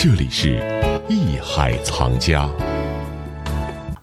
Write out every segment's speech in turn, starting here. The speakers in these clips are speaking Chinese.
这里是艺海藏家。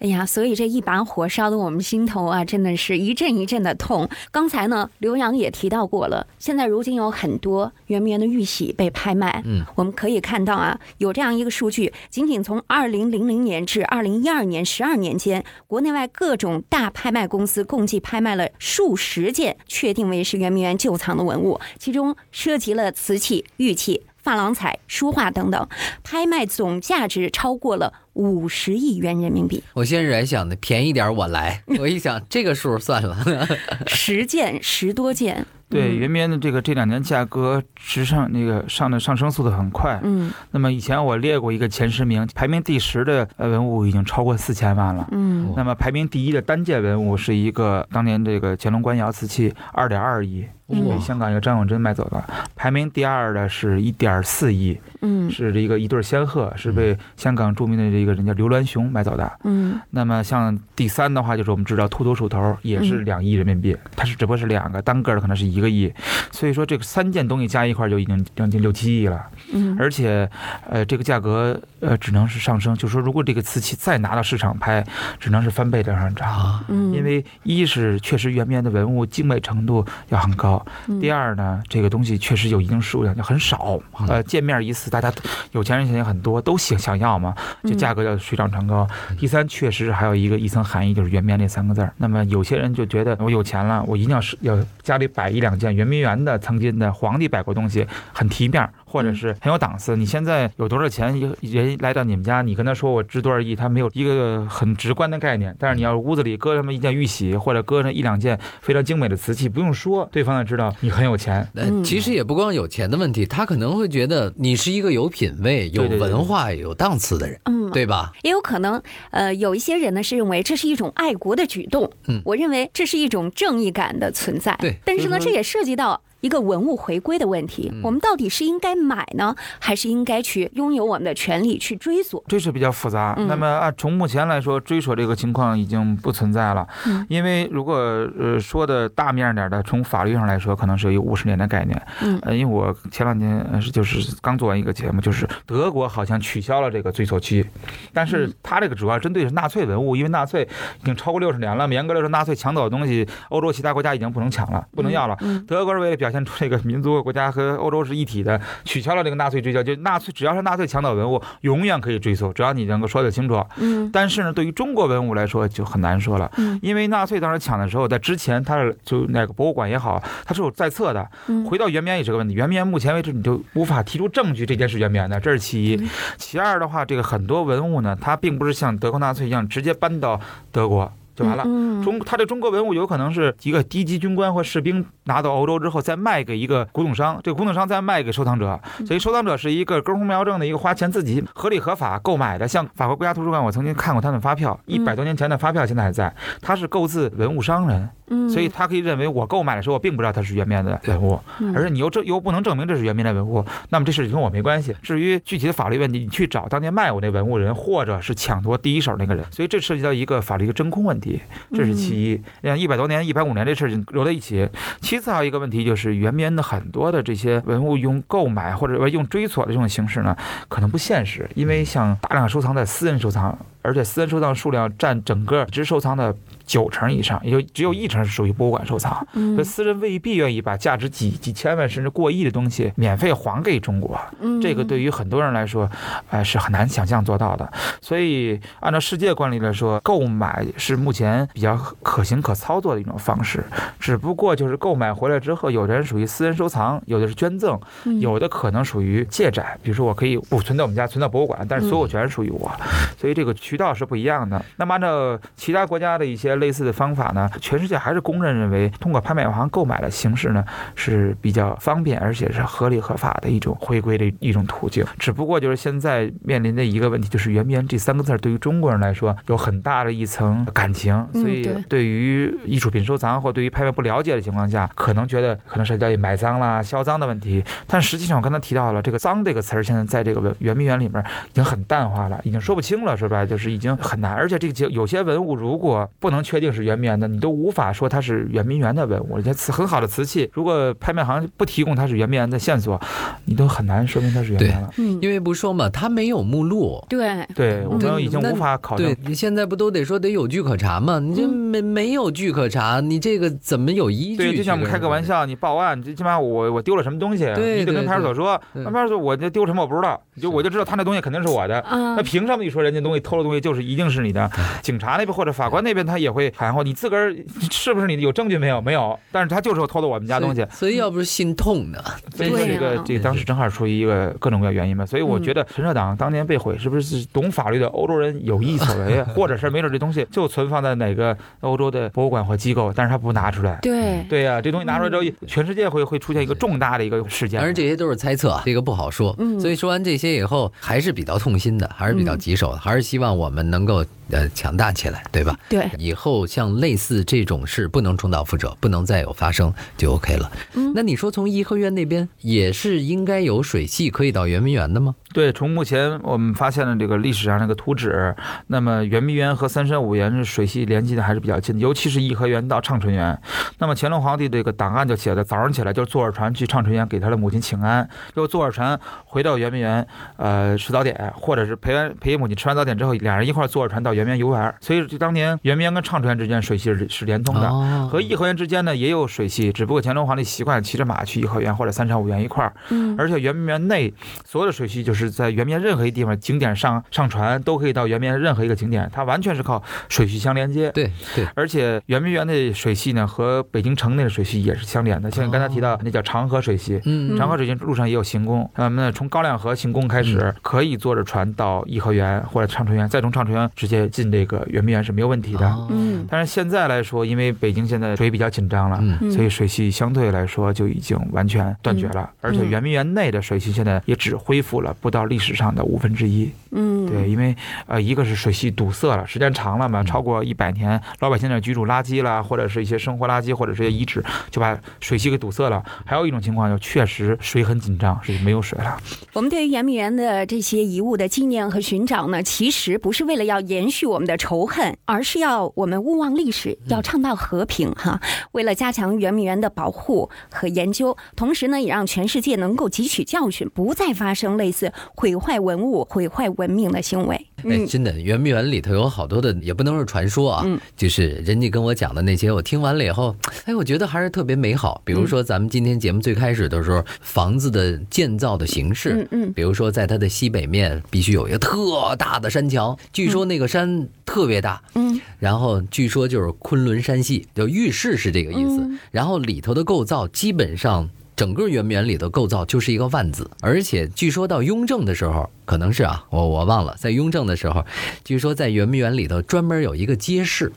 哎呀，所以这一把火烧的我们心头啊，真的是一阵一阵的痛。刚才呢，刘洋也提到过了，现在如今有很多圆明园的玉玺被拍卖。嗯，我们可以看到啊，有这样一个数据，仅仅从二零零零年至二零一二年十二年间，国内外各种大拍卖公司共计拍卖了数十件确定为是圆明园旧藏的文物，其中涉及了瓷器、玉器。珐琅彩、书画等等，拍卖总价值超过了五十亿元人民币。我先是还想的便宜点我来，我一想这个数算了，十件十多件。对，圆边的这个这两年价格直上那个上的上升速度很快。嗯，那么以前我列过一个前十名，排名第十的呃文物已经超过四千万了。嗯，那么排名第一的单件文物是一个当年这个乾隆官窑瓷器，二点二亿。被香港一个张永贞买走了，排名第二的是一点四亿，嗯，是这一个一对仙鹤，是被香港著名的这个人叫刘銮雄买走的，嗯，那么像第三的话，就是我们知道秃头鼠头也是两亿人民币，它是只不过是两个，单个的可能是一个亿，所以说这个三件东西加一块就已经将近六七亿了，嗯，而且呃这个价格呃只能是上升，就是说如果这个瓷器再拿到市场拍，只能是翻倍的往上涨，嗯，因为一是确实圆明园的文物精美程度要很高。第二呢，这个东西确实有一定数量，就很少。呃，见面一次，大家有钱人钱也很多，都想想要嘛，就价格要水涨船高。第三，确实还有一个一层含义，就是圆明这三个字儿。那么有些人就觉得我有钱了，我一定要是要家里摆一两件圆明园的曾经的皇帝摆过东西，很提面。或者是很有档次。你现在有多少钱？人来到你们家，你跟他说我值多少亿，他没有一个很直观的概念。但是你要屋子里搁这么一件玉玺，或者搁上一两件非常精美的瓷器，不用说，对方就知道你很有钱。其实也不光有钱的问题，他可能会觉得你是一个有品位、有文化、有档次的人，嗯，对吧？也有可能，呃，有一些人呢是认为这是一种爱国的举动。嗯，我认为这是一种正义感的存在。对，但是呢，这也涉及到。一个文物回归的问题，我们到底是应该买呢，还是应该去拥有我们的权利去追索？这是比较复杂。那么按从目前来说，追索这个情况已经不存在了。因为如果呃说的大面点的，从法律上来说，可能是有五十年的概念。嗯，因为我前两天是就是刚做完一个节目，就是德国好像取消了这个追索期，但是它这个主要针对是纳粹文物，因为纳粹已经超过六十年了，严格来说，纳粹抢走的东西，欧洲其他国家已经不能抢了，不能要了。德国是为了表。表现出这个民族国家和欧洲是一体的，取消了这个纳粹追究，就纳粹只要是纳粹抢走文物，永远可以追溯，只要你能够说得清楚。嗯。但是呢，对于中国文物来说就很难说了，因为纳粹当时抢的时候，在之前他是就那个博物馆也好，他是有在册的。回到圆明园也是个问题，圆明园目前为止你就无法提出证据这件事圆明园的，这是其一。其二的话，这个很多文物呢，它并不是像德国纳粹一样直接搬到德国。就完了。中他的中国文物有可能是一个低级军官或士兵拿到欧洲之后再卖给一个古董商，这个古董商再卖给收藏者，所以收藏者是一个根红苗正的一个花钱自己合理合法购买的。像法国国家图书馆，我曾经看过他们发票，一百多年前的发票现在还在。他是购自文物商人。所以他可以认为我购买的时候我并不知道它是原面的文物，而且你又这又不能证明这是原面的文物，那么这事跟我没关系。至于具体的法律问题，你去找当年卖我那文物人，或者是抢夺第一手那个人。所以这涉及到一个法律的真空问题，这是其一。像一百多年、一百五年这事儿揉在一起。其次还有一个问题就是圆明的很多的这些文物用购买或者用追索的这种形式呢，可能不现实，因为像大量收藏在私人收藏。而且私人收藏数量占整个值收藏的九成以上，也就只有一成是属于博物馆收藏。所以私人未必愿意把价值几几千万甚至过亿的东西免费还给中国。这个对于很多人来说，哎是很难想象做到的。所以按照世界惯例来说，购买是目前比较可行可操作的一种方式。只不过就是购买回来之后，有的人属于私人收藏，有的是捐赠，有的可能属于借债。比如说我可以不存在我们家，存在博物馆，但是所有权属于我。所以这个渠道是不一样的。那么按照其他国家的一些类似的方法呢，全世界还是公认认为通过拍卖行购买的形式呢是比较方便，而且是合理合法的一种回归的一种途径。只不过就是现在面临的一个问题，就是“圆明园”这三个字对于中国人来说有很大的一层感情，所以对于艺术品收藏或对于拍卖不了解的情况下，可能觉得可能涉及到买脏啦、销赃的问题。但实际上我刚才提到了这个“脏”这个词儿，现在在这个圆明园里面已经很淡化了，已经说不清了，是吧？就就是已经很难，而且这个有些文物如果不能确定是圆明园的，你都无法说它是圆明园的文物。这瓷很好的瓷器，如果拍卖行不提供它是圆明园的线索，你都很难说明它是圆明园了。嗯，因为不说嘛，它没有目录。对，对我们已经无法考证。对你现在不都得说得有据可查吗？你这没没有据可查，你这个怎么有依据？对，就像我们开个玩笑，你报案，最起码我我丢了什么东西，你得跟派出所说。那派出所我这丢什么我不知道，就我就知道他那东西肯定是我的。那凭什么你说人家东西偷了东西就是一定是你的？警察那边或者法官那边他也会喊话，你自个儿是不是你的？有证据没有？没有。但是他就是偷了我们家东西，所以要不是心痛呢？所以说这个这当时正好出于一个各种各样原因嘛。所以我觉得陈社党当年被毁，是不是懂法律的欧洲人有意所为，或者是没准这东西就存放在哪个欧洲的博物馆或机构，但是他不拿出来。对对呀，这东西拿出来之后，全世界会会出现一个重大的一个事件。而这些都是猜测，这个不好说。所以说完这些以后，还是比较痛心的，还是比较棘手的，还是希望我们能够。呃，强大起来，对吧？对，以后像类似这种事不能重蹈覆辙，不能再有发生，就 OK 了。嗯，那你说从颐和园那边也是应该有水系可以到圆明园的吗？对，从目前我们发现的这个历史上那个图纸，那么圆明园和三山五园是水系连接的还是比较近的，尤其是颐和园到畅春园。那么乾隆皇帝这个档案就写的，早上起来就坐着船去畅春园给他的母亲请安，又坐着船回到圆明园，呃，吃早点，或者是陪完陪母亲吃完早点之后，俩人一块坐着船到。圆明园游玩，所以就当年圆明园跟畅春园之间水系是是连通的，和颐和园之间呢也有水系，只不过乾隆皇帝习惯骑着马去颐和园或者三山五园一块儿。嗯，而且圆明园内所有的水系就是在圆明园任何一地方景点上上船都可以到圆明园任何一个景点，它完全是靠水系相连接。对对，而且圆明园的水系呢和北京城内的水系也是相连的，像你刚才提到那叫长河水系，嗯，长河水系路上也有行宫，那么从高粱河行宫开始可以坐着船到颐和园或者畅春园，再从畅春园直接。进这个圆明园是没有问题的，嗯，但是现在来说，因为北京现在水比较紧张了，所以水系相对来说就已经完全断绝了，而且圆明园内的水系现在也只恢复了不到历史上的五分之一，嗯，对，因为呃，一个是水系堵塞了，时间长了嘛，超过一百年，老百姓的居住垃圾啦，或者是一些生活垃圾，或者是一些遗址，就把水系给堵塞了。还有一种情况就确实水很紧张，是没有水了。我们对于圆明园的这些遗物的纪念和寻找呢，其实不是为了要延。续我们的仇恨，而是要我们勿忘历史，要倡导和平哈。为了加强圆明园的保护和研究，同时呢，也让全世界能够汲取教训，不再发生类似毁坏文物、毁坏文明的行为。哎，真的，圆明园里头有好多的，也不能是传说啊，就是人家跟我讲的那些，我听完了以后，哎，我觉得还是特别美好。比如说，咱们今天节目最开始的时候，房子的建造的形式，嗯嗯，比如说在它的西北面必须有一个特大的山墙，据说那个山特别大，嗯，然后据说就是昆仑山系，就浴室是这个意思，然后里头的构造基本上。整个圆明园里的构造就是一个万字，而且据说到雍正的时候，可能是啊，我我忘了，在雍正的时候，据说在圆明园里头专门有一个街市。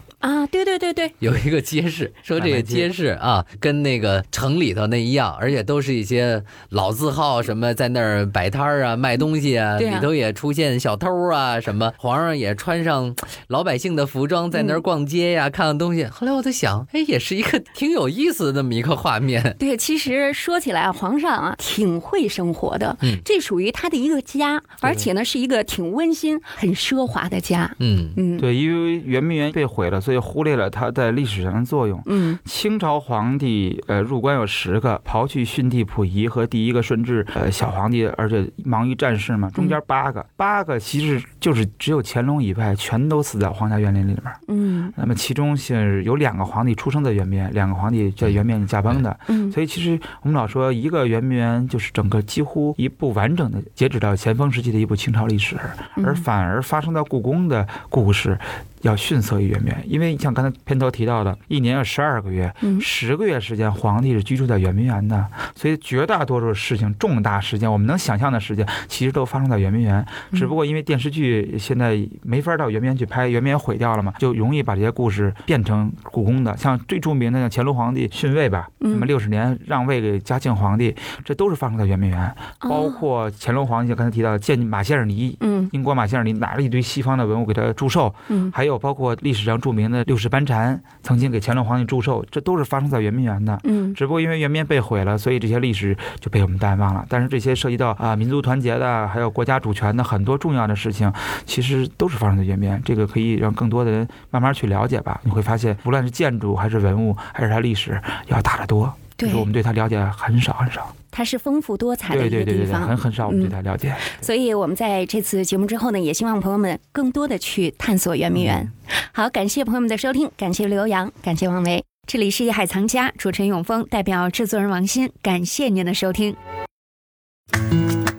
啊，对对对对，有一个街市，说这个街市啊，跟那个城里头那一样，而且都是一些老字号，什么在那儿摆摊儿啊，卖东西啊，里头也出现小偷啊，什么皇上也穿上老百姓的服装在那儿逛街呀，看看东西。后来我在想，哎，也是一个挺有意思的那么一个画面。对，其实说起来，皇上啊，挺会生活的，嗯，这属于他的一个家，而且呢，是一个挺温馨、很奢华的家。嗯。嗯，对，因为圆明园被毁了，所以。就忽略了它在历史上的作用。嗯，清朝皇帝呃入关有十个，刨去逊帝溥仪和第一个顺治呃小皇帝，而且忙于战事嘛，中间八个，八个其实就是只有乾隆以外全都死在皇家园林里面。嗯，那么其中是有两个皇帝出生在圆明园，两个皇帝在圆明园驾崩的。嗯，所以其实我们老说一个圆明园就是整个几乎一部完整的截止到咸丰时期的一部清朝历史，而反而发生在故宫的故事。要逊色于圆明园，因为像刚才片头提到的，一年有十二个月，十个月时间，皇帝是居住在圆明园的，所以绝大多数事情、重大事件，我们能想象的事件，其实都发生在圆明园。只不过因为电视剧现在没法到圆明园去拍，圆明园毁掉了嘛，就容易把这些故事变成故宫的。像最著名的像乾隆皇帝逊位吧，什么六十年让位给嘉庆皇帝，这都是发生在圆明园。包括乾隆皇帝刚才提到见马歇尔尼，嗯，英国马歇尔尼拿了一堆西方的文物给他祝寿，嗯，还有。有包括历史上著名的六世班禅曾经给乾隆皇帝祝寿，这都是发生在圆明园的。嗯只不过因为圆明被毁了，所以这些历史就被我们淡忘了。但是这些涉及到啊民族团结的，还有国家主权的很多重要的事情，其实都是发生在圆明园。这个可以让更多的人慢慢去了解吧。你会发现，无论是建筑还是文物，还是它历史，要大得多。对就是我们对他了解很少很少。它是丰富多彩的对一个地对对对对，很。很少我们对他了解。所以我们在这次节目之后呢，也希望朋友们更多的去探索圆明园。好，感谢朋友们的收听，感谢刘洋，感谢王维。这里是《一海藏家》，主持人永峰代表制作人王鑫，感谢您的收听。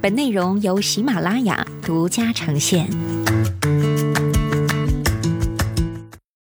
本内容由喜马拉雅独家呈现。